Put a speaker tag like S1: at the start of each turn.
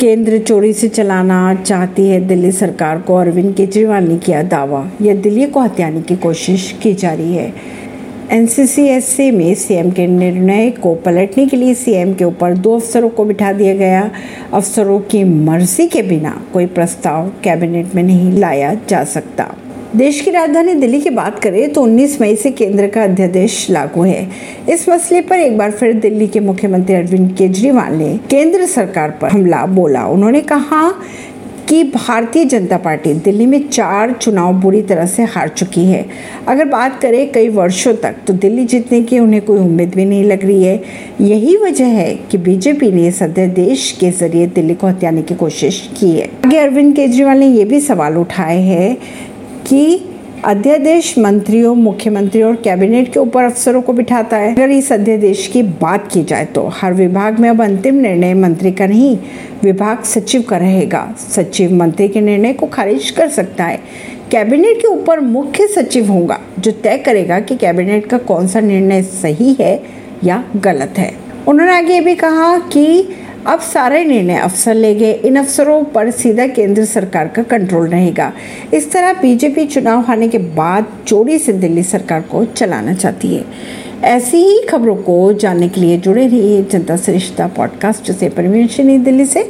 S1: केंद्र चोरी से चलाना चाहती है, दिल्ली सरकार को अरविंद केजरीवाल ने किया दावा। यह दिल्ली को हत्याने की कोशिश की जा रही है। एनसीसीएससी में सीएम के निर्णय को पलटने के लिए सीएम के ऊपर दो अफसरों को बिठा दिया गया। अफसरों की मर्ज़ी के बिना कोई प्रस्ताव कैबिनेट में नहीं लाया जा सकता। देश की राजधानी दिल्ली की बात करें तो 19 मई से केंद्र का अध्यादेश लागू है। इस मसले पर एक बार फिर दिल्ली के मुख्यमंत्री अरविंद केजरीवाल ने केंद्र सरकार पर हमला बोला। उन्होंने कहा कि भारतीय जनता पार्टी दिल्ली में चार चुनाव बुरी तरह से हार चुकी है। अगर बात करें कई वर्षों तक तो दिल्ली जीतने की उन्हें कोई उम्मीद भी नहीं लग रही है। यही वजह है कि बीजेपी ने इस अध्यादेश के ज़रिए दिल्ली को हत्याने की कोशिश की है। आगे अरविंद केजरीवाल ने यह भी सवाल उठाए हैं कि अध्यादेश मंत्रियों मुख्यमंत्री और कैबिनेट के ऊपर अफसरों को बिठाता है। अगर इस अध्यादेश की बात की जाए तो हर विभाग में अब अंतिम निर्णय मंत्री का नहीं, विभाग सचिव का रहेगा। सचिव मंत्री के निर्णय को खारिज कर सकता है। कैबिनेट के ऊपर मुख्य सचिव होगा, जो तय करेगा कि कैबिनेट का कौन सा निर्णय सही है या गलत है। उन्होंने आगे ये भी कहा कि अब सारे निर्णय अफसर लेंगे इन अफसरों पर सीधा केंद्र सरकार का कंट्रोल रहेगा। इस तरह बीजेपी चुनाव हारने के बाद चोरी से दिल्ली सरकार को चलाना चाहती है। ऐसी ही खबरों को जानने के लिए जुड़े रहिए जनता सरिश्ता पॉडकास्ट से। परवीन दिल्ली से।